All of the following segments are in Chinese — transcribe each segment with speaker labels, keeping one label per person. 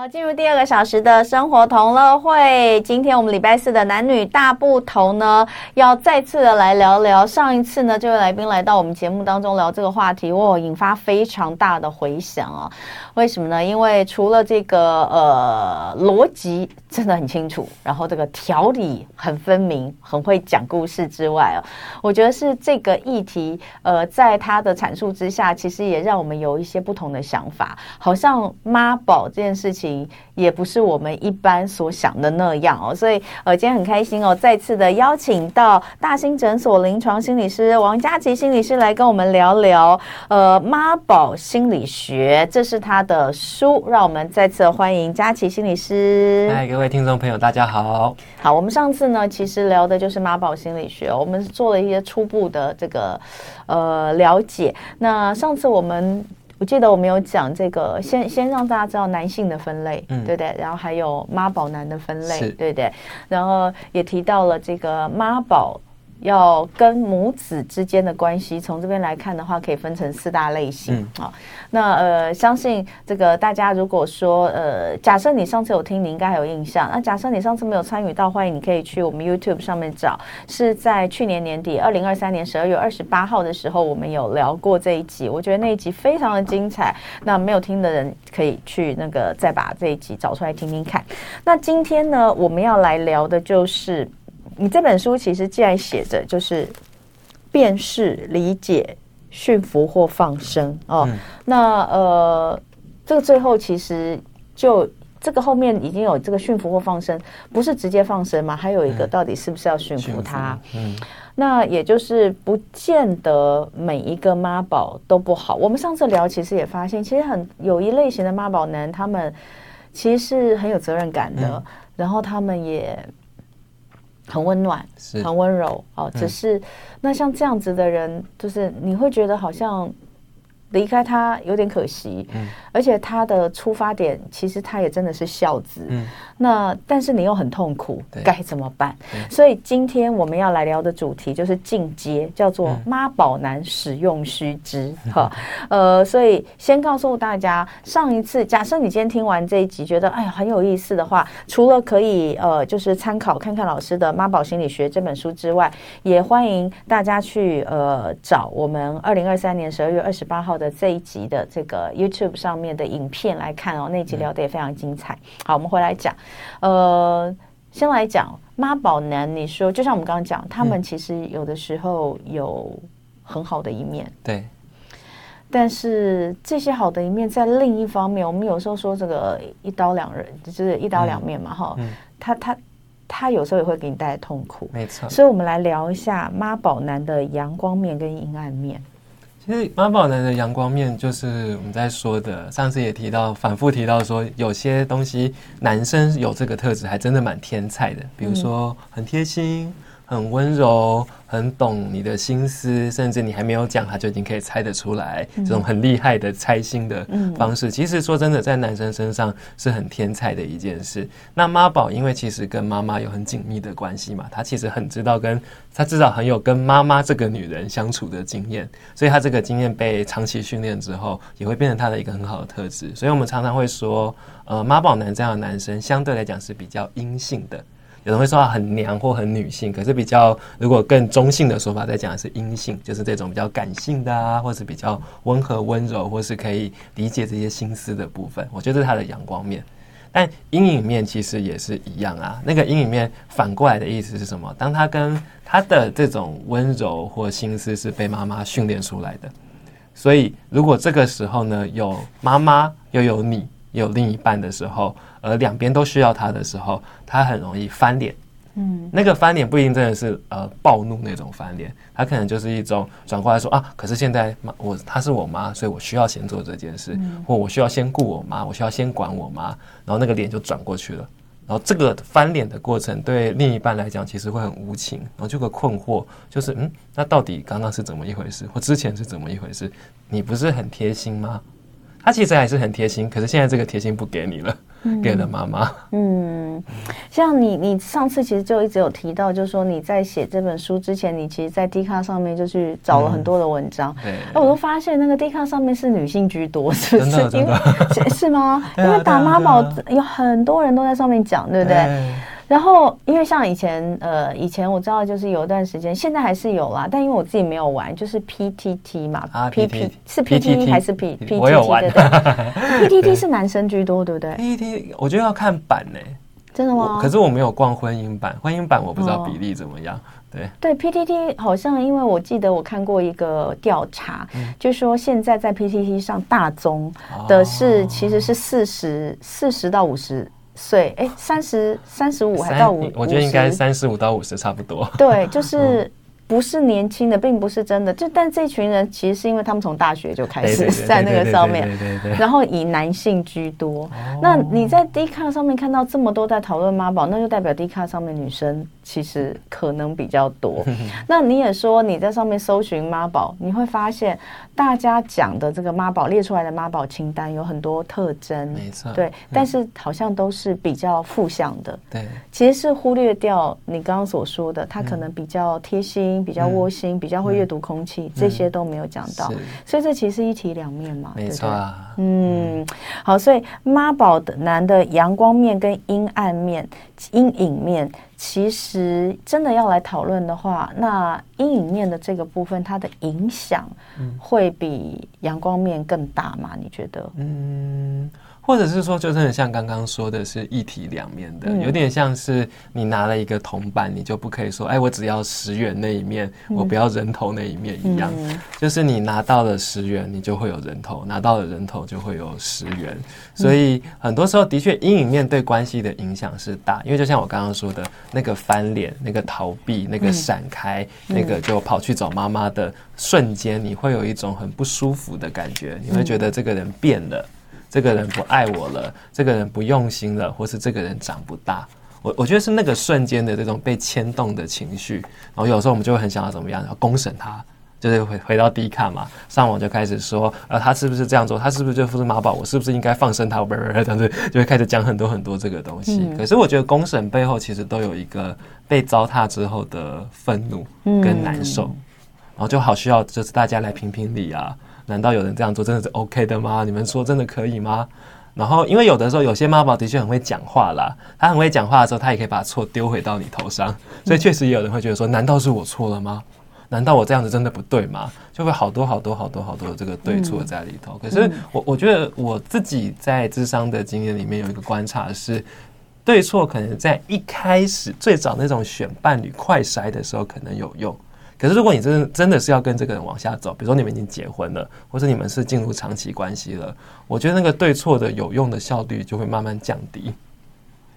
Speaker 1: 好，进入第二个小时的生活同乐会。今天我们礼拜四的男女大不同呢，要再次的来聊聊。上一次呢，这位来宾来到我们节目当中聊这个话题，哇，引发非常大的回响啊！为什么呢？因为除了这个呃逻辑真的很清楚，然后这个条理很分明，很会讲故事之外哦，我觉得是这个议题呃，在他的阐述之下，其实也让我们有一些不同的想法。好像妈宝这件事情。也不是我们一般所想的那样哦，所以呃，今天很开心哦，再次的邀请到大兴诊所临床心理师王佳琪心理师来跟我们聊聊呃妈宝心理学，这是他的书，让我们再次欢迎佳琪心理
Speaker 2: 师。听众朋友，大家好。
Speaker 1: 好，我们上次呢，其实聊的就是妈宝心理学，我们做了一些初步的这个呃了解。那上次我们。我记得我们有讲这个，先先让大家知道男性的分类，嗯，对不对？然后还有妈宝男的分类，对不对？然后也提到了这个妈宝。要跟母子之间的关系，从这边来看的话，可以分成四大类型啊、嗯哦。那呃，相信这个大家如果说呃，假设你上次有听，你应该还有印象。那假设你上次没有参与到，欢迎你可以去我们 YouTube 上面找，是在去年年底，二零二三年十二月二十八号的时候，我们有聊过这一集。我觉得那一集非常的精彩。那没有听的人可以去那个再把这一集找出来听听看。那今天呢，我们要来聊的就是。你这本书其实既然写着就是辨识、理解、驯服或放生哦，嗯、那呃，这个最后其实就这个后面已经有这个驯服或放生，不是直接放生吗？还有一个到底是不是要驯服它？嗯，那也就是不见得每一个妈宝都不好。我们上次聊其实也发现，其实很有一类型的妈宝男，他们其实是很有责任感的，嗯、然后他们也。很温暖，很温柔哦。只是、嗯、那像这样子的人，就是你会觉得好像离开他有点可惜。嗯，而且他的出发点其实他也真的是孝子。嗯。那但是你又很痛苦，该怎么办？所以今天我们要来聊的主题就是进阶，叫做妈宝男使用须知。哈、嗯，呃，所以先告诉大家，上一次假设你今天听完这一集，觉得哎呀很有意思的话，除了可以呃就是参考看看老师的《妈宝心理学》这本书之外，也欢迎大家去呃找我们二零二三年十二月二十八号的这一集的这个 YouTube 上面的影片来看哦，那集聊得也非常精彩。好，我们回来讲。呃，先来讲妈宝男，你说就像我们刚刚讲，他们其实有的时候有很好的一面，嗯、
Speaker 2: 对。
Speaker 1: 但是这些好的一面，在另一方面，我们有时候说这个一刀两刃，就是一刀两面嘛，哈、嗯。他他他有时候也会给你带来痛苦，
Speaker 2: 没错。
Speaker 1: 所以我们来聊一下妈宝男的阳光面跟阴暗面。
Speaker 2: 其实妈宝男的阳光面就是我们在说的，上次也提到，反复提到说，有些东西男生有这个特质，还真的蛮天才的，比如说很贴心。很温柔，很懂你的心思，甚至你还没有讲，他就已经可以猜得出来。这种很厉害的猜心的方式，其实说真的，在男生身上是很天才的一件事。那妈宝，因为其实跟妈妈有很紧密的关系嘛，他其实很知道跟他至少很有跟妈妈这个女人相处的经验，所以他这个经验被长期训练之后，也会变成他的一个很好的特质。所以我们常常会说，呃，妈宝男这样的男生相对来讲是比较阴性的。有人会说他很娘或很女性，可是比较如果更中性的说法，在讲是阴性，就是这种比较感性的啊，或是比较温和温柔，或是可以理解这些心思的部分。我觉得是他的阳光面，但阴影面其实也是一样啊。那个阴影面反过来的意思是什么？当他跟他的这种温柔或心思是被妈妈训练出来的，所以如果这个时候呢，有妈妈又有你。有另一半的时候，而两边都需要他的时候，他很容易翻脸。嗯，那个翻脸不一定真的是呃暴怒那种翻脸，他可能就是一种转过来说啊，可是现在妈我她是我妈，所以我需要先做这件事，嗯、或我需要先顾我妈，我需要先管我妈，然后那个脸就转过去了。然后这个翻脸的过程对另一半来讲其实会很无情，然后就个困惑，就是嗯，那到底刚刚是怎么一回事，或之前是怎么一回事？你不是很贴心吗？他其实还是很贴心，可是现在这个贴心不给你了，给了妈妈。
Speaker 1: 嗯，像你，你上次其实就一直有提到，就是说你在写这本书之前，你其实，在 D 卡上面就去找了很多的文章。对，那我都发现那个 D 卡上面是女性居多，是不是？因为是，是吗？因为打妈宝有很多人都在上面讲，对不对？然后，因为像以前，呃，以前我知道就是有一段时间，现在还是有啦，但因为我自己没有玩，就是 P T T 嘛，啊，P P 是 P T T 还是 P P T T？
Speaker 2: 我有玩，
Speaker 1: P T T 是男生居多，对不对
Speaker 2: ？P T T 我觉得要看版呢，
Speaker 1: 真的吗？
Speaker 2: 可是我没有逛婚姻版，婚姻版我不知道比例怎么样。对
Speaker 1: 对，P T T 好像，因为我记得我看过一个调查，就说现在在 P T T 上大宗的是其实是四十四十到五十。岁哎，三十三十五还到五，
Speaker 2: 我觉得应该三十五到五十差不多。
Speaker 1: 对，就是不是年轻的，并不是真的。就但这群人其实是因为他们从大学就开始在那个上面，然后以男性居多。那你在 Dcard 上面看到这么多在讨论妈宝，那就代表 Dcard 上面女生其实可能比较多。那你也说你在上面搜寻妈宝，你会发现。大家讲的这个妈宝列出来的妈宝清单有很多特征，
Speaker 2: 没错，
Speaker 1: 对，但是好像都是比较负向的，
Speaker 2: 对，
Speaker 1: 其实是忽略掉你刚刚所说的，他可能比较贴心、比较窝心、比较会阅读空气，这些都没有讲到，所以这其实一体两面嘛，
Speaker 2: 没错。啊，
Speaker 1: 嗯，好，所以妈宝的男的阳光面跟阴暗面、阴影面。其实真的要来讨论的话，那阴影面的这个部分，它的影响会比阳光面更大吗？你觉得？嗯。
Speaker 2: 或者是说，就真的像刚刚说的是一体两面的，有点像是你拿了一个铜板，你就不可以说，哎，我只要十元那一面，我不要人头那一面一样。就是你拿到了十元，你就会有人头；拿到了人头，就会有十元。所以很多时候，的确阴影面对关系的影响是大，因为就像我刚刚说的那个翻脸、那个逃避、那个闪开、那个就跑去找妈妈的瞬间，你会有一种很不舒服的感觉，你会觉得这个人变了。这个人不爱我了，这个人不用心了，或是这个人长不大，我我觉得是那个瞬间的这种被牵动的情绪，然后有时候我们就会很想要怎么样，要公审他，就是回回到迪卡嘛，上网就开始说，呃，他是不是这样做？他是不是就是妈宝？我是不是应该放生他？不是，这样子就会开始讲很多很多这个东西。可是我觉得公审背后其实都有一个被糟蹋之后的愤怒跟难受，然后就好需要就是大家来评评理啊。难道有人这样做真的是 OK 的吗？你们说真的可以吗？然后，因为有的时候有些妈宝的确很会讲话啦，他很会讲话的时候，他也可以把错丢回到你头上，所以确实也有人会觉得说，难道是我错了吗？难道我这样子真的不对吗？就会好多好多好多好多的这个对错在里头。可是我我觉得我自己在智商的经验里面有一个观察是，对错可能在一开始最早那种选伴侣快筛的时候可能有用。可是，如果你真的真的是要跟这个人往下走，比如说你们已经结婚了，或者你们是进入长期关系了，我觉得那个对错的有用的效率就会慢慢降低，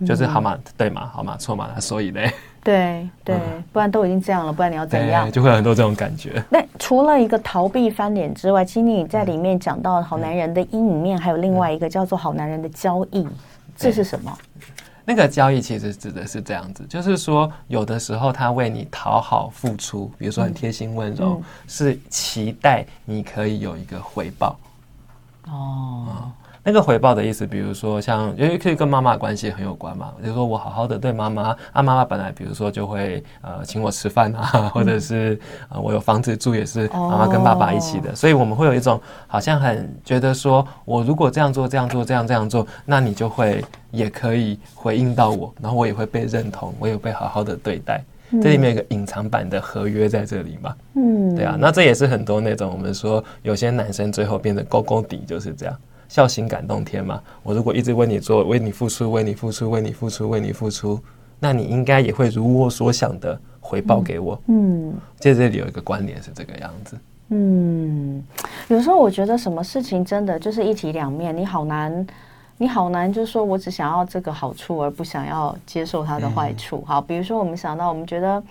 Speaker 2: 就是好嘛，对嘛，好嘛，错嘛，所以呢，
Speaker 1: 对对，不然都已经这样了，不然你要怎样？
Speaker 2: 就会有很多这种感觉。
Speaker 1: 那除了一个逃避翻脸之外，其实你在里面讲到好男人的阴影面，还有另外一个叫做好男人的交易，这是什么？
Speaker 2: 那个交易其实指的是这样子，就是说，有的时候他为你讨好付出，比如说很贴心温柔，是期待你可以有一个回报。哦。那个回报的意思，比如说像，因为可以跟妈妈关系很有关嘛。比如说我好好的对妈妈，啊，妈妈本来比如说就会呃请我吃饭啊，或者是呃我有房子住也是妈妈跟爸爸一起的，所以我们会有一种好像很觉得说，我如果这样做这样做这样这样做，那你就会也可以回应到我，然后我也会被认同，我也会被好好的对待。这里面有一个隐藏版的合约在这里嘛？嗯，对啊，那这也是很多那种我们说有些男生最后变得勾勾底就是这样。孝心感动天嘛，我如果一直为你做，为你付出，为你付出，为你付出，为你付出，那你应该也会如我所想的回报给我。嗯，在这里有一个关联是这个样子。
Speaker 1: 嗯，有时候我觉得什么事情真的就是一体两面，你好难，你好难，就是说我只想要这个好处，而不想要接受他的坏处。好，比如说我们想到，我们觉得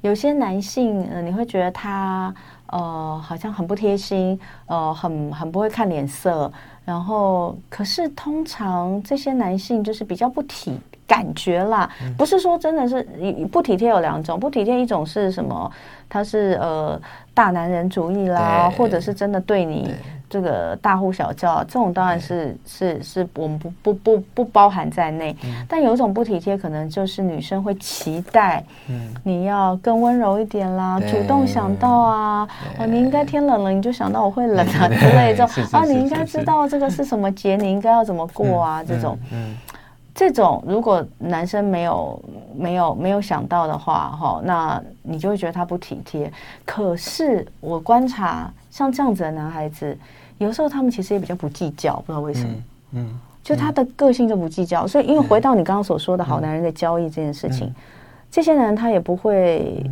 Speaker 1: 有些男性，呃，你会觉得他呃好像很不贴心，呃，很很不会看脸色。然后，可是通常这些男性就是比较不体感觉啦，不是说真的是不体贴有两种，不体贴一种是什么？他是呃大男人主义啦，或者是真的对你这个大呼小叫，这种当然是是是我们不不不不包含在内。嗯、但有一种不体贴，可能就是女生会期待，嗯，你要更温柔一点啦，主动想到啊，哦，你应该天冷了你就想到我会冷啊之类这种。啊，你应该知道这个是什么节，你应该要怎么过啊这种，嗯，这种如果男生没有没有没有想到的话，哈，那你就会觉得他不体贴。可是我观察。像这样子的男孩子，有时候他们其实也比较不计较，不知道为什么。嗯，嗯就他的个性就不计较，所以因为回到你刚刚所说的好男人的交易这件事情，嗯、这些男人他也不会，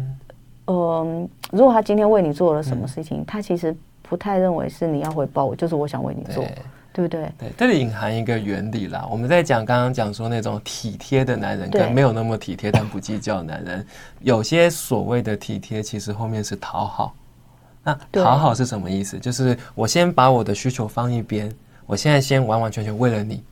Speaker 1: 嗯、呃，如果他今天为你做了什么事情，嗯、他其实不太认为是你要回报我，就是我想为你做，对，不对？对，这里隐含一个原理啦。我们在讲刚刚讲说那种体贴的男人跟没有那么体贴但不计较的男人，有些所谓的体贴，其实后面是讨好。那讨好是什么意思？就是我先把我的需求放一边，我现在先完完全全为了你，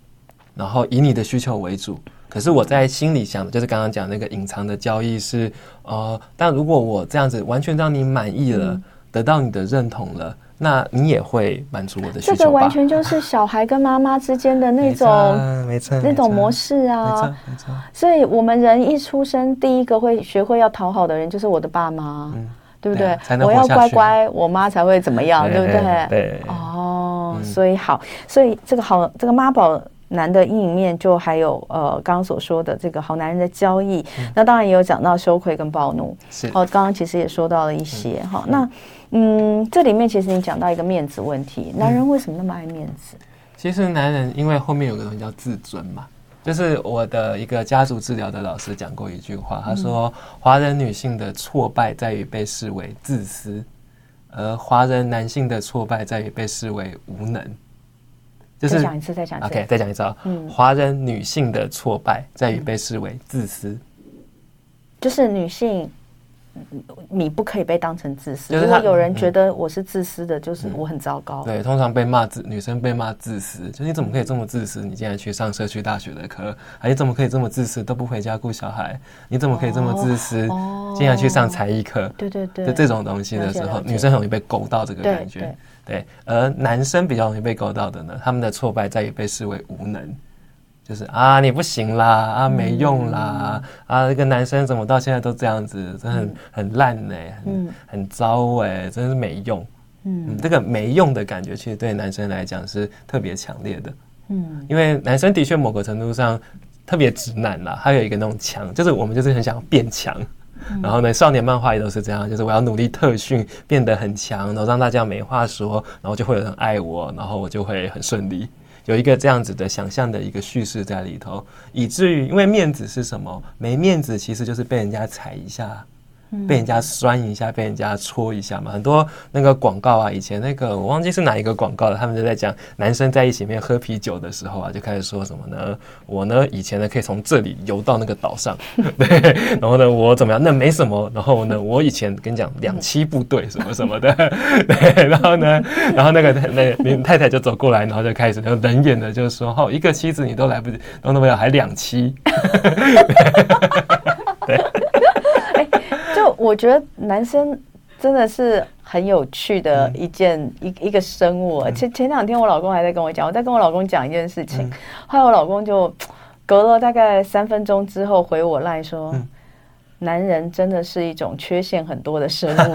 Speaker 1: 然后以你的需求为主。可是我在心里想的，就是刚刚讲那个隐藏的交易是，呃，但如果我这样子完全让你满意了，得到你的认同了，那你也会满足我的需求吧？这个完全就是小孩跟妈妈之间的那种，没错，那种模式啊，没错，没错。所以我们人一出生，第一个会学会要讨好的人，就是我的爸妈。嗯对不对？我要乖乖，我妈才会怎么样，对不对？对。哦，所以好，所以这个好，这个妈宝男的阴影面，就还有呃，刚刚所说的这个好男人的交易。那当然也有讲到羞愧跟暴怒。是。哦，刚刚其实也说到了一些哈。那嗯，这里面其实你讲到一个面子问题，男人为什么那么爱面子？
Speaker 2: 其实男人因为后面有个东西叫自尊嘛。就是我的一个家族治疗的老师讲过一句话，他说：“华人女性的挫败在于被视为自私，而华人男性的挫败在于被视为无能。”就是
Speaker 1: 再讲一次，再讲一次。
Speaker 2: OK，再讲一次啊。嗯，华人女性的挫败在于被视为自私，
Speaker 1: 就是女性。你不可以被当成自私。如果有人觉得我是自私的，就是我很糟糕。
Speaker 2: 对，通常被骂自女生被骂自私，就你怎么可以这么自私？你竟然去上社区大学的课，啊，你怎么可以这么自私？都不回家顾小孩，你怎么可以这么自私？竟然去上才艺课？对对对，就这种东西的时候，女生很容易被勾到这个感觉。对，而男生比较容易被勾到的呢，他们的挫败在于被视为无能。就是啊，你不行啦，啊，没用啦，嗯、啊，这个男生怎么到现在都这样子，真的很很烂呢、欸，很很糟哎、欸，真是没用。嗯，嗯，这个没用的感觉，其实对男生来讲是特别强烈的。嗯，因为男生的确某个程度上特别直男啦，他有一个那种强，就是我们就是很想要变强。嗯、然后呢，少年漫画也都是这样，就是我要努力特训，变得很强，然后让大家没话说，然后就会有人爱我，然后我就会很顺利。有一个这样子的想象的一个叙事在里头，以至于因为面子是什么？没面子其实就是被人家踩一下。被人家酸一下，被人家戳一下嘛，很多那个广告啊，以前那个我忘记是哪一个广告了，他们就在讲男生在一起面喝啤酒的时候啊，就开始说什么呢？我呢以前呢可以从这里游到那个岛上，对，然后呢我怎么样？那没什么，然后呢我以前跟你讲两栖部队什么什么的，对，然后呢，然后那个那你太太就走过来，然后就开始就冷眼的就说：哦，一个妻子你都来不及，然后那么要还两栖，
Speaker 1: 我觉得男生真的是很有趣的一件、嗯、一一个生物。前前两天我老公还在跟我讲，我在跟我老公讲一件事情，嗯、后来我老公就 隔了大概三分钟之后回我赖说：“嗯、男人真的是一种缺陷很多的生物。”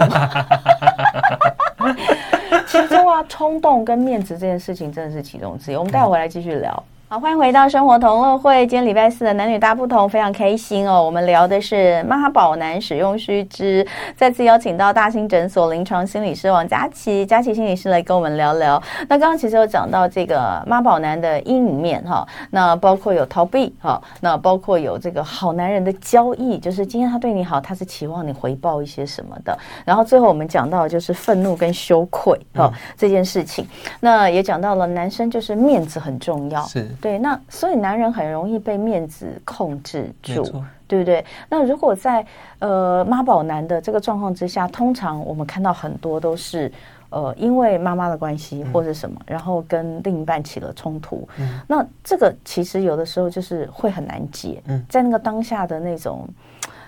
Speaker 1: 其中啊，冲动跟面子这件事情真的是其中之一。我们待会回来继续聊。好，欢迎回到生活同乐会。今天礼拜四的男女大不同，非常开心哦。我们聊的是妈宝男使用须知，再次邀请到大型诊所临床心理师王佳琪，佳琪心理师来跟我们聊聊。那刚刚其实有讲到这个妈宝男的阴影面哈，那包括有逃避哈，那包括有这个好男人的交易，就是今天他对你好，他是期望你回报一些什么的。然后最后我们讲到就是愤怒跟羞愧哈、嗯、这件事情，那也讲到了男生就是面子很重要是。对，那所以男人很容易被面子控制住，对不对？那如果在呃妈宝男的这个状况之下，通常我们看到很多都是呃因为妈妈的关系或者什么，嗯、然后跟另一半起了冲突。嗯、那这个其实有的时候就是会很难解，嗯、在那个当下的那种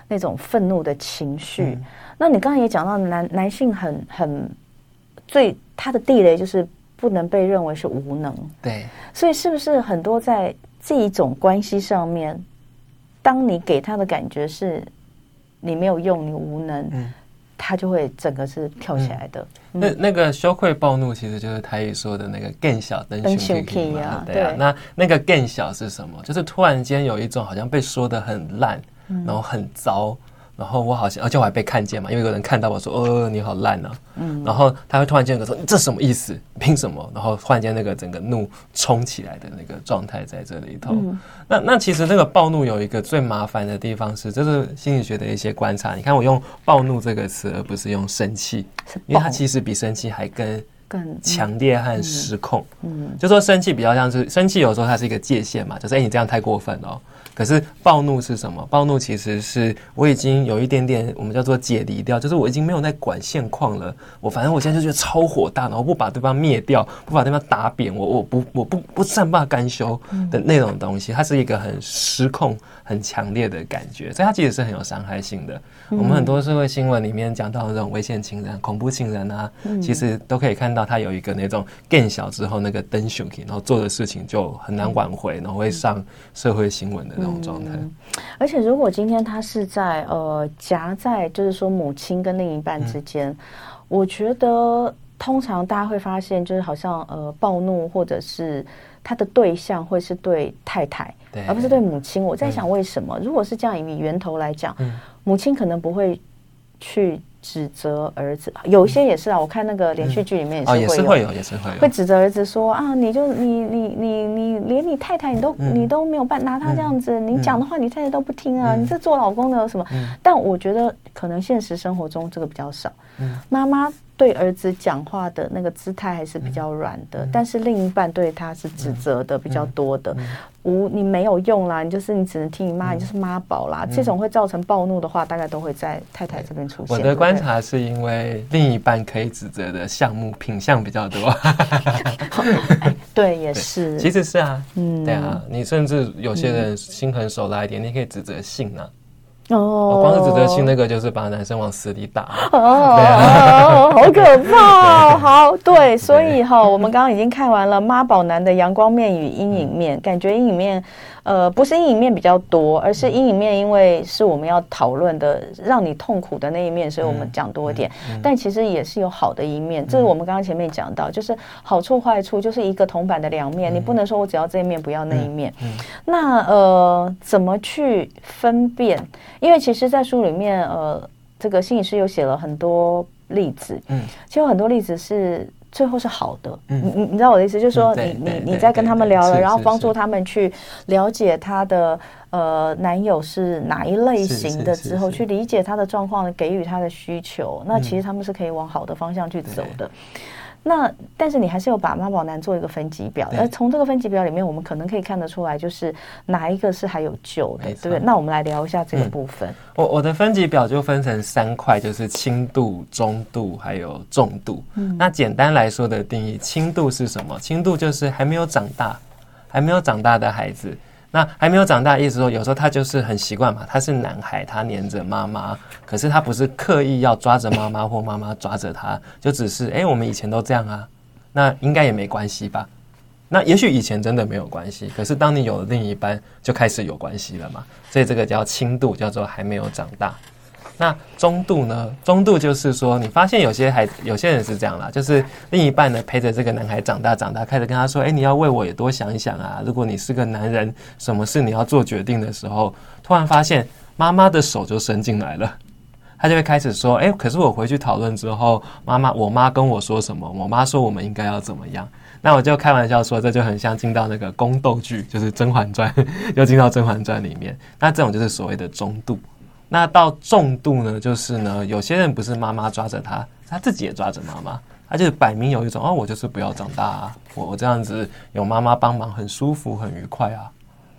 Speaker 1: 那种愤怒的情绪。嗯、那你刚才也讲到男男性很很最他的地雷就是。不能被认为是无能。
Speaker 2: 对，
Speaker 1: 所以是不是很多在这一种关系上面，当你给他的感觉是你没有用，你无能，嗯，他就会整个是跳起来的。
Speaker 2: 嗯、那那个羞愧暴怒，其实就是台语说的那个更小灯熊皮嘛，对啊。那那个更小是什么？就是突然间有一种好像被说的很烂，然后很糟。然后我好像，而且我还被看见嘛，因为有人看到我说：“哦，你好烂啊！”嗯，然后他会突然间说：“你这什么意思？凭什么？”然后突然间那个整个怒冲起来的那个状态在这里头。嗯、那那其实那个暴怒有一个最麻烦的地方是，这是心理学的一些观察。你看我用暴怒这个词，而不是用生气，因为它其实比生气还更更强烈和失控。嗯，嗯就说生气比较像是生气，有时候它是一个界限嘛，就是哎，你这样太过分了哦。可是暴怒是什么？暴怒其实是我已经有一点点我们叫做解离掉，就是我已经没有在管现况了。我反正我现在就觉得超火大，然后不把对方灭掉，不把对方打扁，我我不我不不善罢甘休的那种东西，它是一个很失控、很强烈的感觉，所以它其实是很有伤害性的。我们很多社会新闻里面讲到的这种危险情人、恐怖情人啊，其实都可以看到他有一个那种更小之后那个灯熊，然后做的事情就很难挽回，然后会上社会新闻的。那种状态，
Speaker 1: 而且如果今天他是在呃夹在就是说母亲跟另一半之间，嗯、我觉得通常大家会发现，就是好像呃暴怒或者是他的对象会是对太太，对而不是对母亲。我在想为什么？嗯、如果是这样以源头来讲，嗯、母亲可能不会去。指责儿子，有一些也是啊。我看那个连续剧里面也是会有，也是会有，会指责儿子说啊，你就你你你你连你太太你都你都没有办拿他这样子，你讲的话你太太都不听啊，你这做老公的有什么？但我觉得可能现实生活中这个比较少。妈妈对儿子讲话的那个姿态还是比较软的，但是另一半对他是指责的比较多的。无，你没有用啦，你就是你只能听你妈，你就是妈宝啦。这种会造成暴怒的话，大概都会在太太这边出现。
Speaker 2: 我的观察是因为另一半可以指责的项目品相比较多。
Speaker 1: 对，也是。
Speaker 2: 其实是啊，嗯，对啊，你甚至有些人心狠手辣一点，你可以指责性啊。哦，光是指责性那个就是把男生往死里打。
Speaker 1: 哦，好可怕。好，对，所以哈，我们刚刚已经看完了妈宝男的阳光面与阴影面，感觉阴影面。呃，不是阴影面比较多，而是阴影面，因为是我们要讨论的，让你痛苦的那一面，所以我们讲多一点。嗯嗯嗯、但其实也是有好的一面，这是我们刚刚前面讲到，就是好处坏处就是一个铜板的两面，嗯、你不能说我只要这一面，不要那一面。那呃，怎么去分辨？因为其实，在书里面，呃，这个心理师有写了很多例子，嗯，其实有很多例子是。最后是好的，你你你知道我的意思，就是说你你你在跟他们聊了，然后帮助他们去了解他的呃男友是哪一类型的之后，去理解他的状况，给予他的需求，那其实他们是可以往好的方向去走的。那但是你还是有把妈宝男做一个分级表，而从这个分级表里面，我们可能可以看得出来，就是哪一个是还有救的，对不对？那我们来聊一下这个部分。
Speaker 2: 我我的分级表就分成三块，就是轻度、中度还有重度。那简单来说的定义，轻度是什么？轻度就是还没有长大，还没有长大的孩子。那还没有长大，意思说有时候他就是很习惯嘛，他是男孩，他黏着妈妈，可是他不是刻意要抓着妈妈或妈妈抓着他，就只是哎、我们以前都这样啊，那应该也没关系吧？那也许以前真的没有关系，可是当你有了另一半，就开始有关系了嘛，所以这个叫轻度，叫做还没有长大。那中度呢？中度就是说，你发现有些孩有些人是这样啦，就是另一半呢陪着这个男孩长大长大，开始跟他说：“哎，你要为我也多想一想啊！如果你是个男人，什么事你要做决定的时候，突然发现妈妈的手就伸进来了，他就会开始说：哎，可是我回去讨论之后，妈妈，我妈跟我说什么？我妈说我们应该要怎么样？那我就开玩笑说，这就很像进到那个宫斗剧，就是《甄嬛传》，又进到《甄嬛传》里面。那这种就是所谓的中度。”那到重度呢，就是呢，有些人不是妈妈抓着他，他自己也抓着妈妈，他就摆明有一种哦，我就是不要长大啊，我这样子有妈妈帮忙很舒服很愉快啊。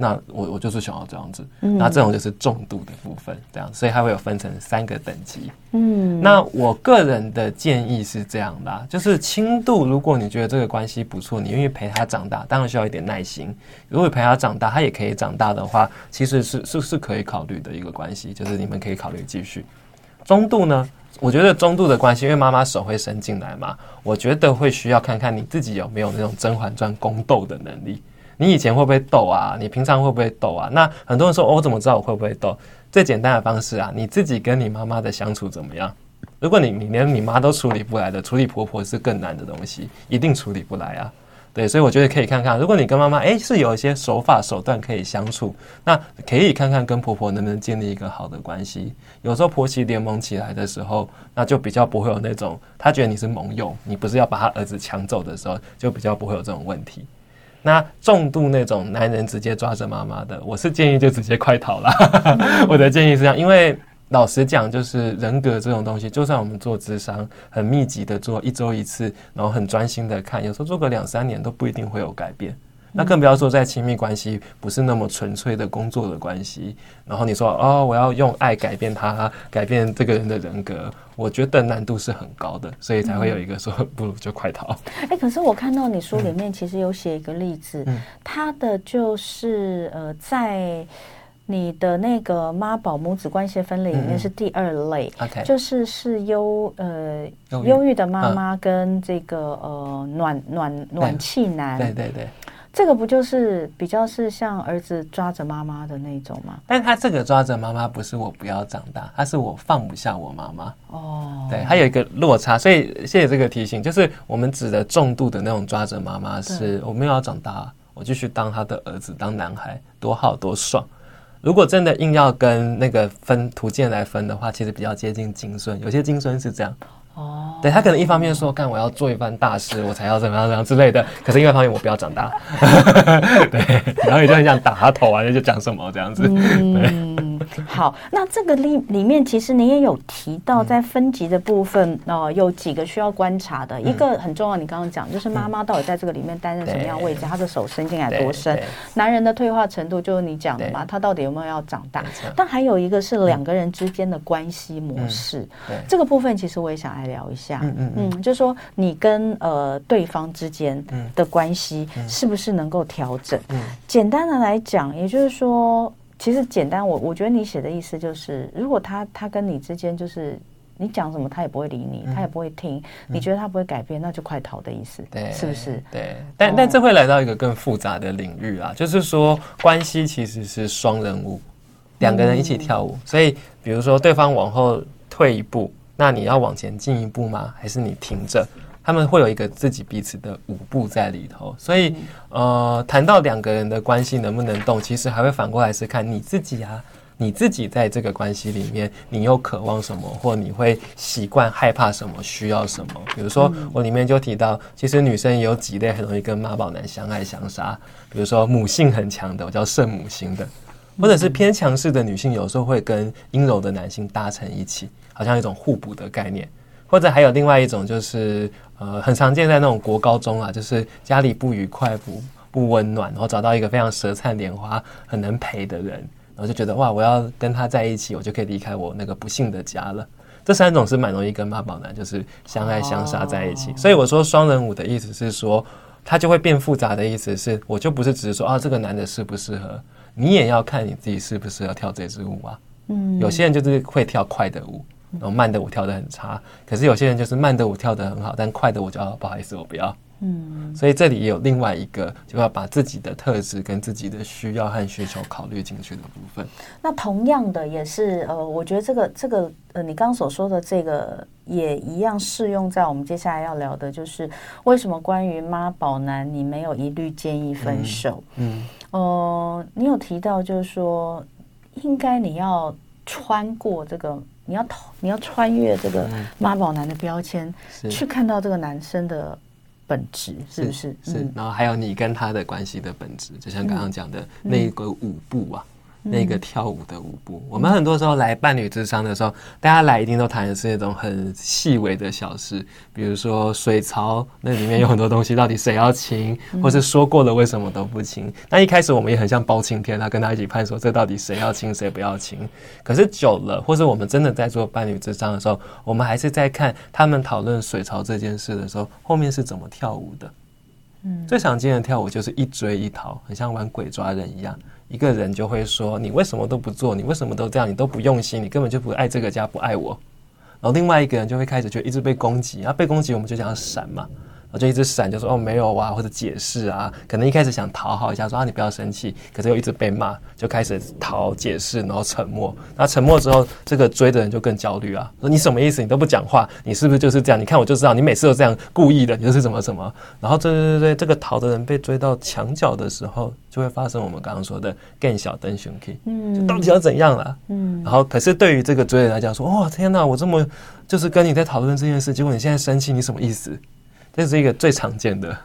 Speaker 2: 那我我就是想要这样子，那这种就是重度的部分，这样，所以它会有分成三个等级。嗯，那我个人的建议是这样的，就是轻度，如果你觉得这个关系不错，你愿意陪他长大，当然需要一点耐心。如果陪他长大，他也可以长大的话，其实是是是可以考虑的一个关系，就是你们可以考虑继续。中度呢，我觉得中度的关系，因为妈妈手会伸进来嘛，我觉得会需要看看你自己有没有那种《甄嬛传》宫斗的能力。你以前会不会斗啊？你平常会不会斗啊？那很多人说，我怎么知道我会不会斗？最简单的方式啊，你自己跟你妈妈的相处怎么样？如果你你连你妈都处理不来的，处理婆婆是更难的东西，一定处理不来啊。对，所以我觉得可以看看，如果你跟妈妈诶是有一些手法手段可以相处，那可以看看跟婆婆能不能建立一个好的关系。有时候婆媳联盟起来的时候，那就比较不会有那种他觉得你是盟友，你不是要把他儿子抢走的时候，就比较不会有这种问题。那重度那种男人直接抓着妈妈的，我是建议就直接快逃了。我的建议是这样，因为。老实讲，就是人格这种东西，就算我们做智商，很密集的做一周一次，然后很专心的看，有时候做个两三年都不一定会有改变。那更不要说在亲密关系不是那么纯粹的工作的关系，然后你说哦，我要用爱改变他，改变这个人的人格，我觉得难度是很高的，所以才会有一个说不如就快逃。
Speaker 1: 哎，可是我看到你书里面其实有写一个例子，他的就是呃在。你的那个妈宝母子关系分类里面是第二类，嗯 okay. 就是是忧呃忧郁的妈妈跟这个呃暖暖暖气男，
Speaker 2: 对对对，
Speaker 1: 这个不就是比较是像儿子抓着妈妈的那种吗？
Speaker 2: 但他这个抓着妈妈不是我不要长大，他是我放不下我妈妈哦，对，还有一个落差，所以谢谢这个提醒，就是我们指的重度的那种抓着妈妈，是我没有要长大，我继续当他的儿子，当男孩多好多爽。如果真的硬要跟那个分图鉴来分的话，其实比较接近金孙。有些金孙是这样。哦，对，他可能一方面说，干我要做一番大事，我才要怎么样怎么样之类的。可是另外一方面，我不要长大。对，然后也就很想打他头啊，就讲什么这样子。
Speaker 1: 嗯，好，那这个里里面其实你也有提到，在分级的部分哦、呃，有几个需要观察的。一个很重要，你刚刚讲就是妈妈到底在这个里面担任什么样位置，她的手伸进来多深？男人的退化程度就是你讲的嘛，他到底有没有要长大？但还有一个是两个人之间的关系模式。对，这个部分其实我也想。来聊一下，嗯嗯嗯，就是说你跟呃对方之间的关系是不是能够调整？嗯，简单的来讲，也就是说，其实简单，我我觉得你写的意思就是，如果他他跟你之间就是你讲什么他也不会理你，他也不会听，你觉得他不会改变，那就快逃的意思，对，是不是？
Speaker 2: 对，但但这会来到一个更复杂的领域啊，就是说关系其实是双人舞，两个人一起跳舞，所以比如说对方往后退一步。那你要往前进一步吗？还是你停着？他们会有一个自己彼此的舞步在里头，所以呃，谈到两个人的关系能不能动，其实还会反过来是看你自己啊，你自己在这个关系里面，你又渴望什么，或你会习惯害怕什么，需要什么？比如说我里面就提到，其实女生也有几类很容易跟妈宝男相爱相杀，比如说母性很强的，我叫圣母型的，或者是偏强势的女性，有时候会跟阴柔的男性搭成一起。好像一种互补的概念，或者还有另外一种，就是呃，很常见在那种国高中啊，就是家里不愉快、不不温暖，然后找到一个非常舌灿莲花、很能陪的人，然后就觉得哇，我要跟他在一起，我就可以离开我那个不幸的家了。这三种是蛮容易跟妈宝男就是相爱相杀在一起。Oh. 所以我说双人舞的意思是说，他就会变复杂的意思是，我就不是只是说啊，这个男的适不适合，你也要看你自己适不适合跳这支舞啊。嗯，有些人就是会跳快的舞。然后慢的舞跳得很差，可是有些人就是慢的舞跳得很好，但快的舞就要不好意思，我不要。嗯，所以这里也有另外一个，就要把自己的特质跟自己的需要和需求考虑进去的部分。
Speaker 1: 那同样的也是，呃，我觉得这个这个呃，你刚刚所说的这个也一样适用在我们接下来要聊的，就是为什么关于妈宝男你没有一律建议分手？嗯，嗯呃，你有提到就是说，应该你要穿过这个。你要逃你要穿越这个妈宝男的标签，去看到这个男生的本质，是不是？
Speaker 2: 是，然后还有你跟他的关系的本质，就像刚刚讲的那个舞步啊。那个跳舞的舞步，我们很多时候来伴侣智商的时候，大家来一定都谈的是那种很细微的小事，比如说水槽那里面有很多东西，到底谁要清，或是说过了为什么都不清。那一开始我们也很像包青天，他跟他一起判说这到底谁要清谁不要清。可是久了，或是我们真的在做伴侣智商的时候，我们还是在看他们讨论水槽这件事的时候，后面是怎么跳舞的。嗯，最常见的跳舞就是一追一逃，很像玩鬼抓人一样。一个人就会说：“你为什么都不做？你为什么都这样？你都不用心，你根本就不爱这个家，不爱我。”然后另外一个人就会开始就一直被攻击，然后，被攻击我们就想要闪嘛。我就一直闪，就说哦没有啊，或者解释啊，可能一开始想讨好一下，说啊你不要生气，可是又一直被骂，就开始讨解释，然后沉默。那沉默之后，这个追的人就更焦虑啊，说你什么意思？你都不讲话，你是不是就是这样？你看我就知道，你每次都这样故意的，你就是怎么怎么。然后对对对对，这个逃的人被追到墙角的时候，就会发生我们刚刚说的更小灯熊 key，嗯，到底要怎样了？嗯，然后可是对于这个追的人来讲说，哇天哪，我这么就是跟你在讨论这件事，结果你现在生气，你什么意思？这是一个最常见的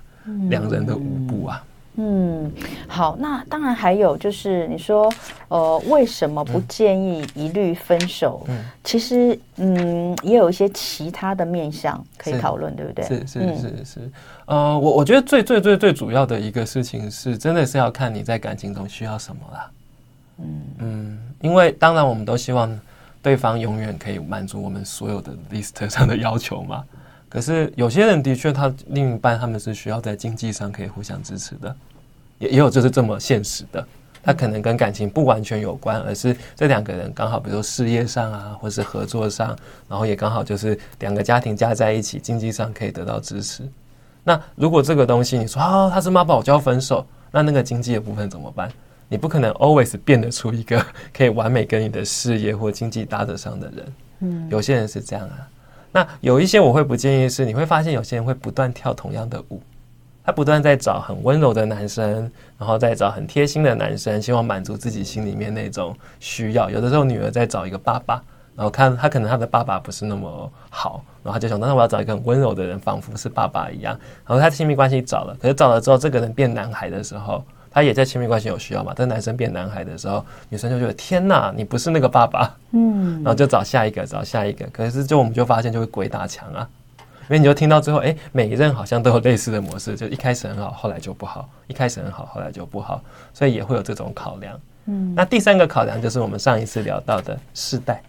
Speaker 2: 两人的舞步啊。
Speaker 1: 嗯，好，那当然还有就是你说，呃，为什么不建议一律分手？嗯，其实嗯，也有一些其他的面向可以讨论，对不对？
Speaker 2: 是是是是，是，呃，我我觉得最最最最主要的一个事情是，真的是要看你在感情中需要什么啦。嗯嗯，因为当然我们都希望对方永远可以满足我们所有的 list 上的要求嘛。可是有些人的确，他另一半他们是需要在经济上可以互相支持的，也也有就是这么现实的。他可能跟感情不完全有关，而是这两个人刚好，比如说事业上啊，或是合作上，然后也刚好就是两个家庭加在一起，经济上可以得到支持。那如果这个东西你说啊，他是妈宝就要分手，那那个经济的部分怎么办？你不可能 always 变得出一个 可以完美跟你的事业或经济搭得上的人。嗯，有些人是这样啊。那有一些我会不建议是，你会发现有些人会不断跳同样的舞，他不断在找很温柔的男生，然后再找很贴心的男生，希望满足自己心里面那种需要。有的时候女儿在找一个爸爸，然后看他可能他的爸爸不是那么好，然后他就想，那我要找一个很温柔的人，仿佛是爸爸一样。然后他亲密关系找了，可是找了之后，这个人变男孩的时候。他也在亲密关系有需要嘛？但男生变男孩的时候，女生就觉得天哪，你不是那个爸爸，嗯，然后就找下一个，找下一个。可是就我们就发现就会鬼打墙啊，因为你就听到最后，哎，每一任好像都有类似的模式，就一开始很好，后来就不好；一开始很好，后来就不好，所以也会有这种考量。嗯，那第三个考量就是我们上一次聊到的世代。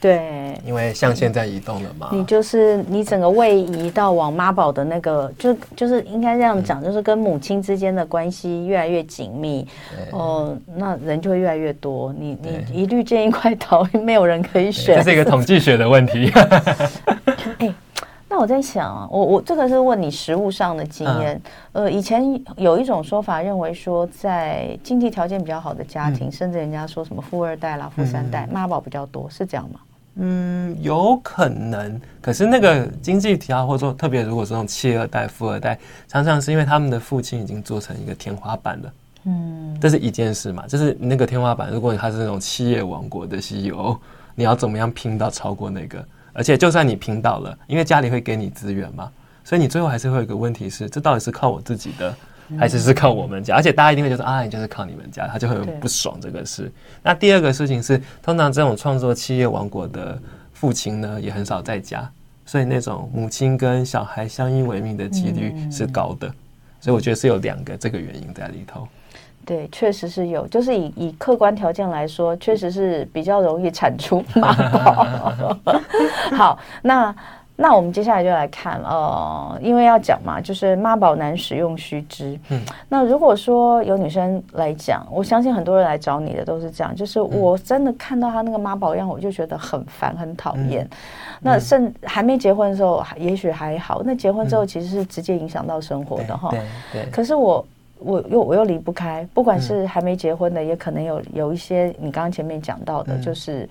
Speaker 1: 对，
Speaker 2: 因为像现在移动了嘛，
Speaker 1: 你就是你整个位移到往妈宝的那个，就就是应该这样讲，嗯、就是跟母亲之间的关系越来越紧密，哦、呃，那人就会越来越多。你你一律建议快逃，没有人可以选，
Speaker 2: 这是一个统计学的问题。
Speaker 1: 哎，那我在想啊，我我这个是问你实物上的经验，嗯、呃，以前有一种说法认为说，在经济条件比较好的家庭，嗯、甚至人家说什么富二代啦、富三代，妈宝、嗯、比较多，是这样吗？
Speaker 2: 嗯，有可能，可是那个经济体啊或者说特别如果是那种企二代、富二代，常常是因为他们的父亲已经做成一个天花板了。嗯，这是一件事嘛，就是那个天花板，如果他是那种企业王国的 CEO，你要怎么样拼到超过那个？而且就算你拼到了，因为家里会给你资源嘛，所以你最后还是会有一个问题是，这到底是靠我自己的？还是是靠我们家，而且大家一定会觉得啊，你就是靠你们家，他就会很不爽这个事。那第二个事情是，通常这种创作企业王国的父亲呢，也很少在家，所以那种母亲跟小孩相依为命的几率是高的。嗯、所以我觉得是有两个这个原因在里头。
Speaker 1: 对，确实是有，就是以以客观条件来说，确实是比较容易产出妈 宝。好，那。那我们接下来就来看，呃，因为要讲嘛，就是妈宝男使用须知。嗯，那如果说有女生来讲，我相信很多人来找你的都是这样，就是我真的看到他那个妈宝样，我就觉得很烦、很讨厌。嗯、那甚还没结婚的时候，也许还好，那结婚之后其实是直接影响到生活的哈。对对。可是我我又我又离不开，不管是还没结婚的，也可能有有一些你刚刚前面讲到的，就是。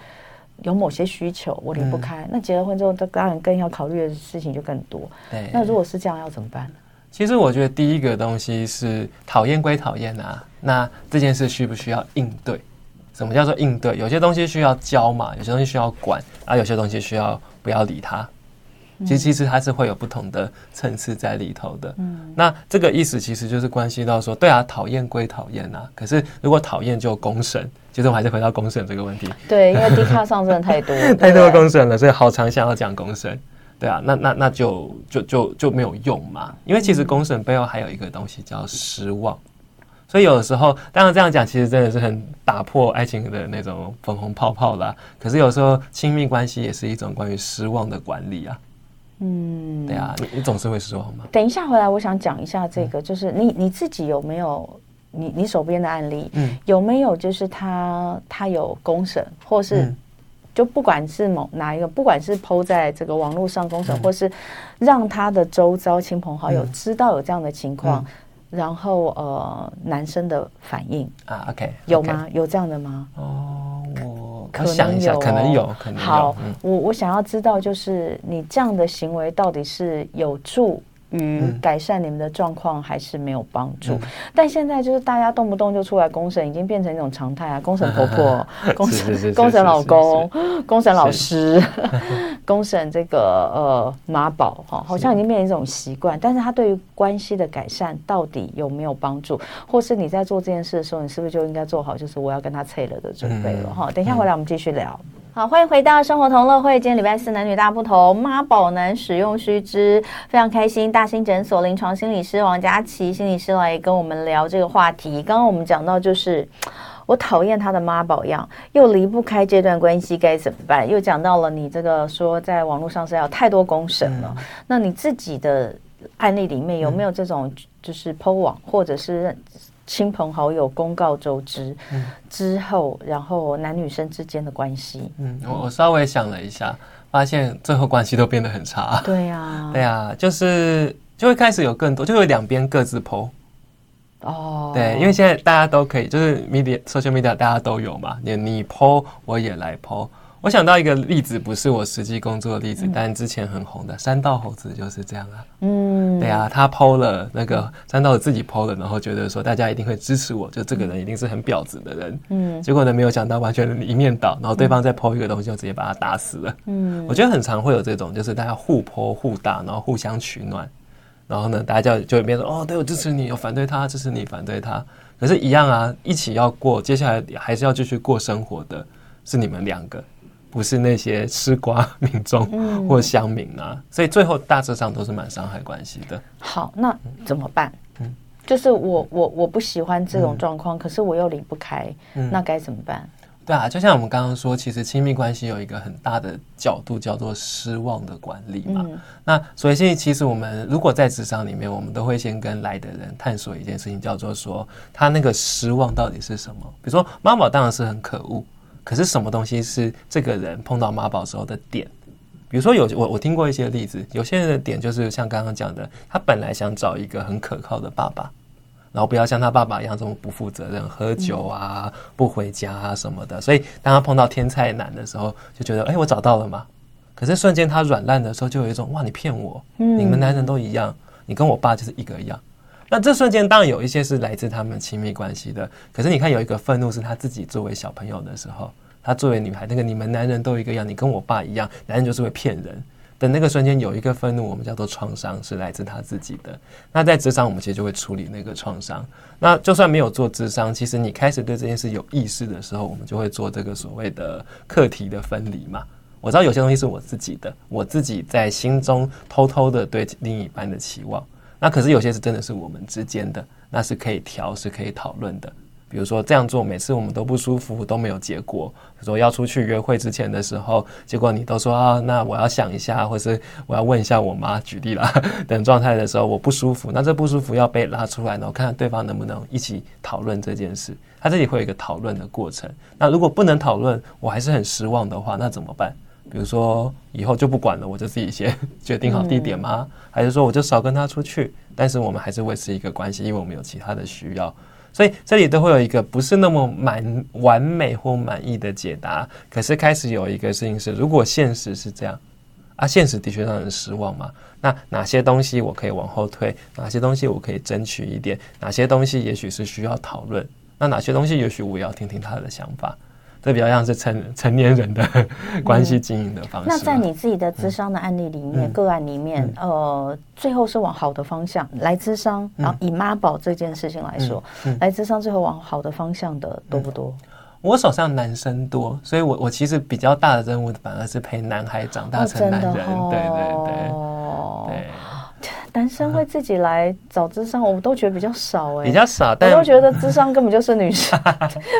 Speaker 1: 有某些需求我离不开，嗯、那结了婚之后，当然更要考虑的事情就更多。对，那如果是这样，要怎么办呢？
Speaker 2: 其实我觉得第一个东西是讨厌归讨厌啊，那这件事需不需要应对？什么叫做应对？有些东西需要教嘛，有些东西需要管，啊，有些东西需要不要理他。其实其实它是会有不同的层次在里头的。嗯，那这个意思其实就是关系到说，对啊，讨厌归讨厌啊，可是如果讨厌就公审，其实我们还是回到公审这个问题。
Speaker 1: 对，因为 D 卡上真的太多
Speaker 2: 太多公审了，所以好常想要讲公审。对啊，那那那就就就就没有用嘛。因为其实公审背后还有一个东西叫失望，所以有的时候当然这样讲，其实真的是很打破爱情的那种粉红泡泡啦。可是有时候亲密关系也是一种关于失望的管理啊。嗯，对啊，你你总是会失望吗？
Speaker 1: 等一下回来，我想讲一下这个，就是你你自己有没有你你手边的案例，嗯，有没有就是他他有公审，或是就不管是某哪一个，不管是 PO 在这个网络上公审，嗯、或是让他的周遭亲朋好友知道有这样的情况，嗯、然后呃，男生的反应
Speaker 2: 啊，OK，
Speaker 1: 有吗.有这样的吗？
Speaker 2: 哦，我可能有，可能有，可能有。
Speaker 1: 好，嗯、我我想要知道，就是你这样的行为到底是有助与改善你们的状况还是没有帮助？嗯、但现在就是大家动不动就出来公审，已经变成一种常态啊！公审婆婆，公审公审老公，公审老师，公审 这个呃妈宝哈，好像已经变成一种习惯。但是它对于关系的改善到底有没有帮助？或是你在做这件事的时候，你是不是就应该做好就是我要跟他拆了的准备了？哈、嗯，等一下回来我们继续聊。好，欢迎回到生活同乐会。今天礼拜四，男女大不同，妈宝男使用须知，非常开心。大兴诊所临床心理师王佳琪心理师来跟我们聊这个话题。刚刚我们讲到，就是我讨厌他的妈宝样，又离不开这段关系，该怎么办？又讲到了你这个说在网络上是要太多公审了。嗯、那你自己的案例里面有没有这种，就是 PO 网或者是？亲朋好友公告周知、嗯、之后，然后男女生之间的关系，
Speaker 2: 嗯，我我稍微想了一下，发现最后关系都变得很差。
Speaker 1: 对呀、啊，
Speaker 2: 对呀、啊，就是就会开始有更多，就会两边各自 PO。
Speaker 1: 哦，
Speaker 2: 对，因为现在大家都可以，就是 media social media 大家都有嘛，你你 PO 我也来 PO。我想到一个例子，不是我实际工作的例子，嗯、但之前很红的山道猴子就是这样啊。嗯，对啊，他 PO 了那个山道自己 PO 了，然后觉得说大家一定会支持我，就这个人一定是很婊子的人。嗯，结果呢，没有想到完全一面倒，然后对方再 PO 一个东西，就直接把他打死了。嗯，我觉得很常会有这种，就是大家互 PO 互打，然后互相取暖，然后呢，大家就就变成哦，对我支持你，我反对他，支持你，反对他。可是，一样啊，一起要过，接下来还是要继续过生活的，是你们两个。不是那些吃瓜民众 或乡民啊，嗯、所以最后大致上都是蛮伤害关系的。
Speaker 1: 好，那怎么办？嗯，就是我我我不喜欢这种状况，嗯、可是我又离不开，嗯、那该怎么办？
Speaker 2: 对啊，就像我们刚刚说，其实亲密关系有一个很大的角度叫做失望的管理嘛。嗯、那所以现在其实我们如果在职场里面，我们都会先跟来的人探索一件事情，叫做说他那个失望到底是什么？比如说妈妈当然是很可恶。可是什么东西是这个人碰到妈宝时候的点？比如说有我我听过一些例子，有些人的点就是像刚刚讲的，他本来想找一个很可靠的爸爸，然后不要像他爸爸一样这么不负责任，喝酒啊、不回家啊什么的。所以当他碰到天菜男的时候，就觉得哎，我找到了嘛？可是瞬间他软烂的时候，就有一种哇，你骗我，你们男人都一样，你跟我爸就是一个样。那这瞬间当然有一些是来自他们亲密关系的，可是你看有一个愤怒是他自己作为小朋友的时候，他作为女孩，那个你们男人都一个样，你跟我爸一样，男人就是会骗人的那个瞬间有一个愤怒，我们叫做创伤，是来自他自己的。那在咨商，我们其实就会处理那个创伤。那就算没有做智商，其实你开始对这件事有意识的时候，我们就会做这个所谓的课题的分离嘛。我知道有些东西是我自己的，我自己在心中偷偷的对另一半的期望。那可是有些是真的是我们之间的，那是可以调，是可以讨论的。比如说这样做，每次我们都不舒服，都没有结果。比如说要出去约会之前的时候，结果你都说啊，那我要想一下，或是我要问一下我妈，举例啦，等状态的时候，我不舒服。那这不舒服要被拉出来，然后看看对方能不能一起讨论这件事。他这里会有一个讨论的过程。那如果不能讨论，我还是很失望的话，那怎么办？比如说以后就不管了，我就自己先 决定好地点吗？还是说我就少跟他出去？但是我们还是维持一个关系，因为我们有其他的需要，所以这里都会有一个不是那么满完美或满意的解答。可是开始有一个事情是，如果现实是这样啊，现实的确让人失望嘛。那哪些东西我可以往后退？哪些东西我可以争取一点？哪些东西也许是需要讨论？那哪些东西也许我也要听听他的想法？这比较像是成成年人的关系经营的方式。嗯。那
Speaker 1: 在你自己的咨商的案例里面，嗯、个案里面，嗯、呃，最后是往好的方向来咨商，嗯、然后以妈宝这件事情来说，来咨商最后往好的方向的多不多？
Speaker 2: 我手上男生多，所以我我其实比较大的任务反而是陪男孩长大成男人。对对。
Speaker 1: 男生会自己来找智商，我都觉得比较少哎，
Speaker 2: 比较少，
Speaker 1: 但我都觉得智商根本就是女生，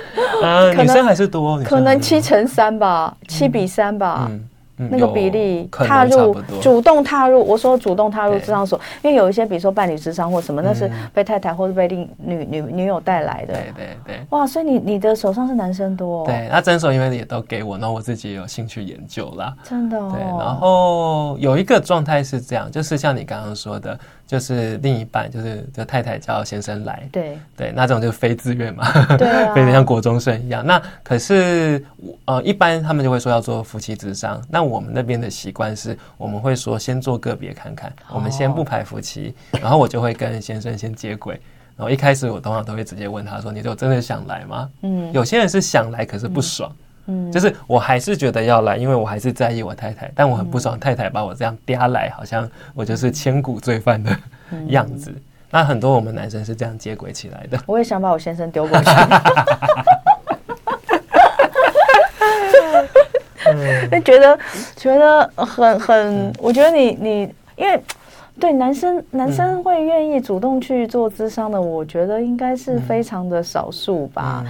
Speaker 2: 女生还是多，
Speaker 1: 可能七乘三吧，七比三吧。那个比例踏入主动踏入，我说主动踏入
Speaker 2: 对
Speaker 1: 咨商所，因为有一些比如说伴侣智商或什么，那是
Speaker 2: 嗯
Speaker 1: 被太太或者被另女女女友带来的。
Speaker 2: 对对对。
Speaker 1: 哇，所以你你的手上是男生多、哦，
Speaker 2: 对，那诊所因为也都给我，那我自己也有兴趣研究啦。
Speaker 1: 真的哦。
Speaker 2: 对，然后有一个状态是这样，就是像你刚刚说的，就是另一半就是这太太叫先生来，
Speaker 1: 对
Speaker 2: 对，那这种就是非自愿嘛，
Speaker 1: 对啊
Speaker 2: 非得像国中生一样。那可是呃，一般他们就会说要做夫妻之商，那我们那边的习惯是，我们会说先做个别看看，我们先不排夫妻，然后我就会跟先生先接轨。然后一开始我通常都会直接问他说：“你就真的想来吗？”
Speaker 1: 嗯，
Speaker 2: 有些人是想来，可是不爽。
Speaker 1: 嗯，
Speaker 2: 就是我还是觉得要来，因为我还是在意我太太，但我很不爽太太把我这样嗲来，好像我就是千古罪犯的样子。那很多我们男生是这样接轨起来的。
Speaker 1: 我也想把我先生丢过去。那觉得觉得很很，我觉得你你因为对男生男生会愿意主动去做咨商的，我觉得应该是非常的少数吧。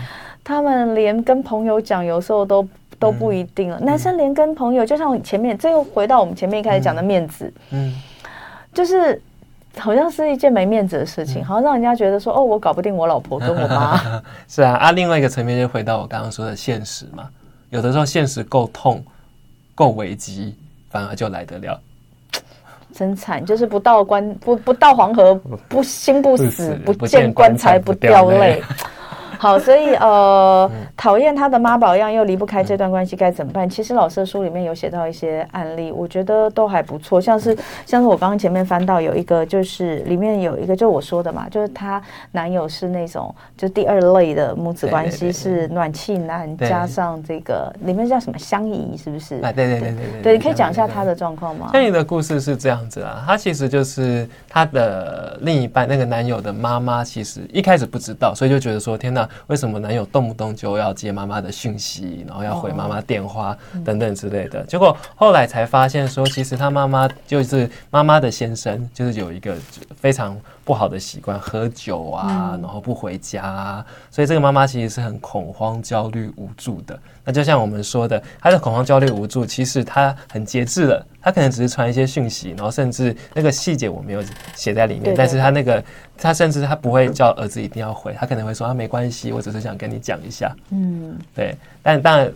Speaker 1: 他们连跟朋友讲，有时候都都不一定了。男生连跟朋友，就像前面，这又回到我们前面一开始讲的面子，
Speaker 2: 嗯，
Speaker 1: 就是好像是一件没面子的事情，好像让人家觉得说，哦，我搞不定我老婆跟我妈。
Speaker 2: 是啊，啊，另外一个层面就回到我刚刚说的现实嘛。有的时候现实够痛、够危机，反而就来得了。
Speaker 1: 真惨，就是不到关不不到黄河不心不死，
Speaker 2: 不见
Speaker 1: 见棺材不掉泪
Speaker 2: 不掉泪。
Speaker 1: 好，所以呃，讨厌他的妈宝样又离不开这段关系，该怎么办？其实老师的书里面有写到一些案例，我觉得都还不错。像是像是我刚刚前面翻到有一个，就是里面有一个，就我说的嘛，就是她男友是那种就第二类的母子关系，是暖气男加上这个里面叫什么相宜，是不是？
Speaker 2: 哎，对对对对
Speaker 1: 对，对，你可以讲一下他的状况吗？
Speaker 2: 相宜的故事是这样子啊，他其实就是他的另一半那个男友的妈妈，其实一开始不知道，所以就觉得说天哪。为什么男友动不动就要接妈妈的讯息，然后要回妈妈电话等等之类的？结果后来才发现说，其实他妈妈就是妈妈的先生，就是有一个非常不好的习惯，喝酒啊，然后不回家啊，所以这个妈妈其实是很恐慌、焦虑、无助的。那就像我们说的，她的恐慌、焦虑、无助，其实她很节制的，她可能只是传一些讯息，然后甚至那个细节我没有写在里面，但是她那个。她甚至她不会叫儿子一定要回，她可能会说啊，没关系，我只是想跟你讲一下。嗯，对。但当然，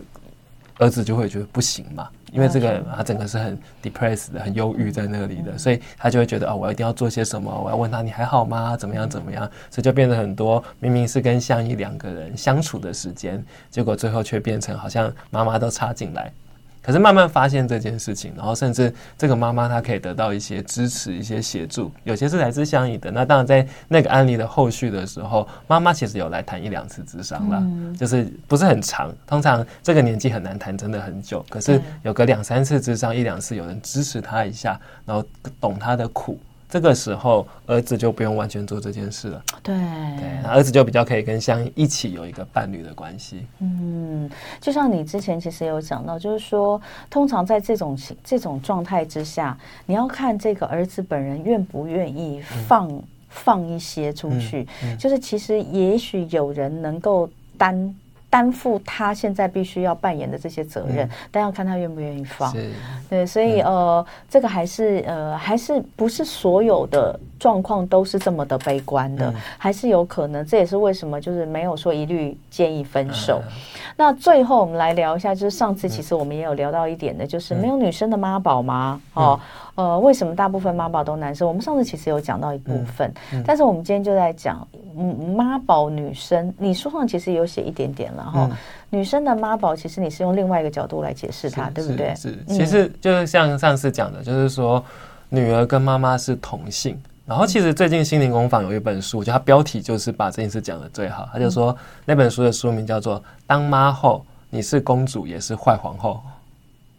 Speaker 2: 儿子就会觉得不行嘛，因为这个他整个是很 depressed 的，很忧郁在那里的，所以他就会觉得哦，我一定要做些什么，我要问他你还好吗？怎么样怎么样？所以就变得很多明明是跟相依两个人相处的时间，结果最后却变成好像妈妈都插进来。可是慢慢发现这件事情，然后甚至这个妈妈她可以得到一些支持、一些协助，有些是来自相宜的。那当然在那个案例的后续的时候，妈妈其实有来谈一两次智商了，就是不是很长。通常这个年纪很难谈，真的很久。可是有个两三次智商，一两次有人支持她一下，然后懂她的苦。这个时候，儿子就不用完全做这件事了。
Speaker 1: 对
Speaker 2: 对，儿子就比较可以跟相一起有一个伴侣的关系。
Speaker 1: 嗯，就像你之前其实有讲到，就是说，通常在这种情这种状态之下，你要看这个儿子本人愿不愿意放、嗯、放一些出去。嗯嗯、就是其实也许有人能够担。担负他现在必须要扮演的这些责任，嗯、但要看他愿不愿意放。对，所以、嗯、呃，这个还是呃，还是不是所有的状况都是这么的悲观的，嗯、还是有可能。这也是为什么就是没有说一律建议分手。嗯、那最后我们来聊一下，就是上次其实我们也有聊到一点的，就是没有女生的妈宝吗？嗯、哦。呃，为什么大部分妈宝都男生？我们上次其实有讲到一部分，但是我们今天就在讲，嗯，妈宝女生，你书上其实有写一点点了哈。嗯、女生的妈宝，其实你是用另外一个角度来解释它，对不对？
Speaker 2: 是，其实就是像上次讲的，嗯、就是说女儿跟妈妈是同性。然后其实最近心灵工坊有一本书，我觉得它标题就是把这件事讲的最好。他就说、嗯、那本书的书名叫做《当妈后，你是公主也是坏皇后》。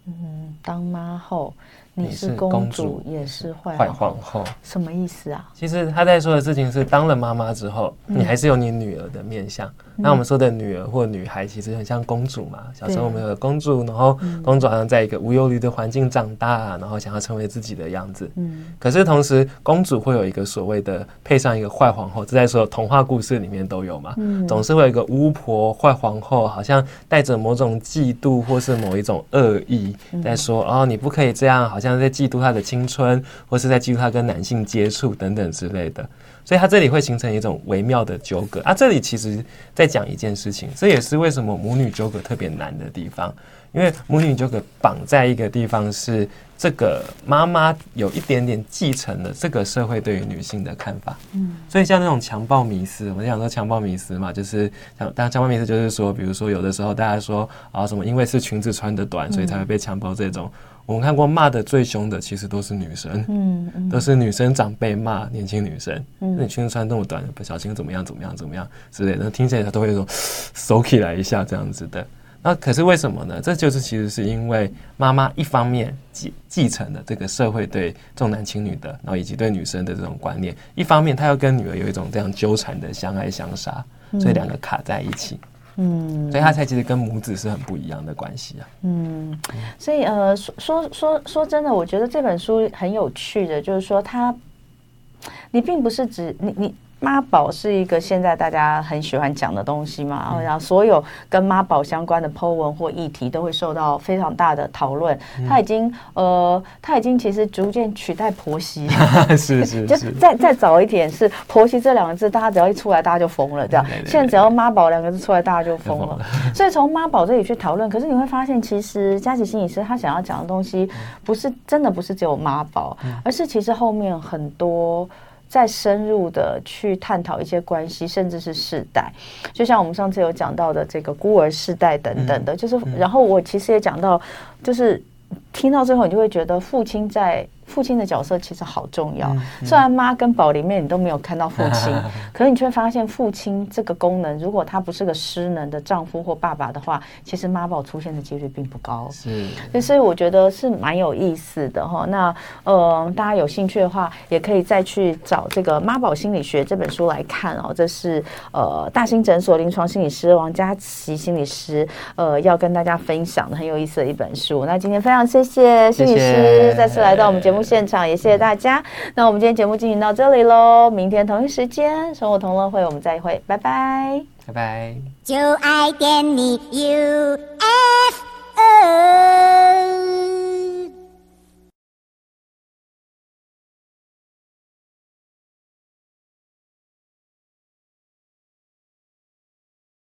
Speaker 1: 嗯，当妈后。你是公主，也是坏
Speaker 2: 坏皇后，
Speaker 1: 什么意思啊？
Speaker 2: 其实他在说的事情是，当了妈妈之后，你还是有你女儿的面相。那我们说的女儿或女孩，其实很像公主嘛。小时候我们有个公主，然后公主好像在一个无忧虑的环境长大，然后想要成为自己的样子。嗯。可是同时，公主会有一个所谓的配上一个坏皇后，这在所有童话故事里面都有嘛。嗯。总是会有一个巫婆、坏皇后，好像带着某种嫉妒或是某一种恶意，在说哦，你不可以这样，好像在嫉妒她的青春，或是在嫉妒她跟男性接触等等之类的。所以她这里会形成一种微妙的纠葛啊！这里其实在讲一件事情，这也是为什么母女纠葛特别难的地方，因为母女纠葛绑在一个地方是这个妈妈有一点点继承了这个社会对于女性的看法，嗯，所以像那种强暴迷思，我们讲说强暴迷思嘛，就是像当然强暴迷思就是说，比如说有的时候大家说啊什么，因为是裙子穿的短，所以才会被强暴这种。我们看过骂的最凶的，其实都是女生，嗯，嗯都是女生长辈骂年轻女生，嗯，那你裙子穿那么短，不小心怎么样怎么样怎么样之类的，听起来他都会有种耸起来一下这样子的。那可是为什么呢？这就是其实是因为妈妈一方面继继承了这个社会对重男轻女的，然后以及对女生的这种观念，一方面她要跟女儿有一种这样纠缠的相爱相杀，所以两个卡在一起。嗯，所以他才其实跟母子是很不一样的关系啊。嗯，
Speaker 1: 所以呃，说说说说真的，我觉得这本书很有趣的，就是说他，你并不是指你你。妈宝是一个现在大家很喜欢讲的东西嘛，然后所有跟妈宝相关的 po 文或议题都会受到非常大的讨论。他已经呃，他已经其实逐渐取代婆媳，
Speaker 2: 是 是，
Speaker 1: 就是再再早一点是婆媳这两个字，大家只要一出来，大家就疯了，这样。现在只要妈宝两个字出来，大家就疯了。所以从妈宝这里去讨论，可是你会发现，其实佳琪心理师他想要讲的东西，不是真的不是只有妈宝，而是其实后面很多。再深入的去探讨一些关系，甚至是世代，就像我们上次有讲到的这个孤儿世代等等的，就是，然后我其实也讲到，就是听到最后，你就会觉得父亲在。父亲的角色其实好重要。虽然妈跟宝里面你都没有看到父亲，可是你却发现父亲这个功能，如果他不是个失能的丈夫或爸爸的话，其实妈宝出现的几率并不高。是，所以我觉得是蛮有意思的哈。那呃，大家有兴趣的话，也可以再去找这个《妈宝心理学》这本书来看哦。这是呃大兴诊所临床心理师王佳琪心理师呃要跟大家分享的很有意思的一本书。那今天非常谢谢心理师再次来到我们节目。现场也谢谢大家，那我们今天节目进行到这里喽，明天同一时间生活同乐会我们再会，拜拜，
Speaker 2: 拜拜。
Speaker 3: 就爱点你 UFO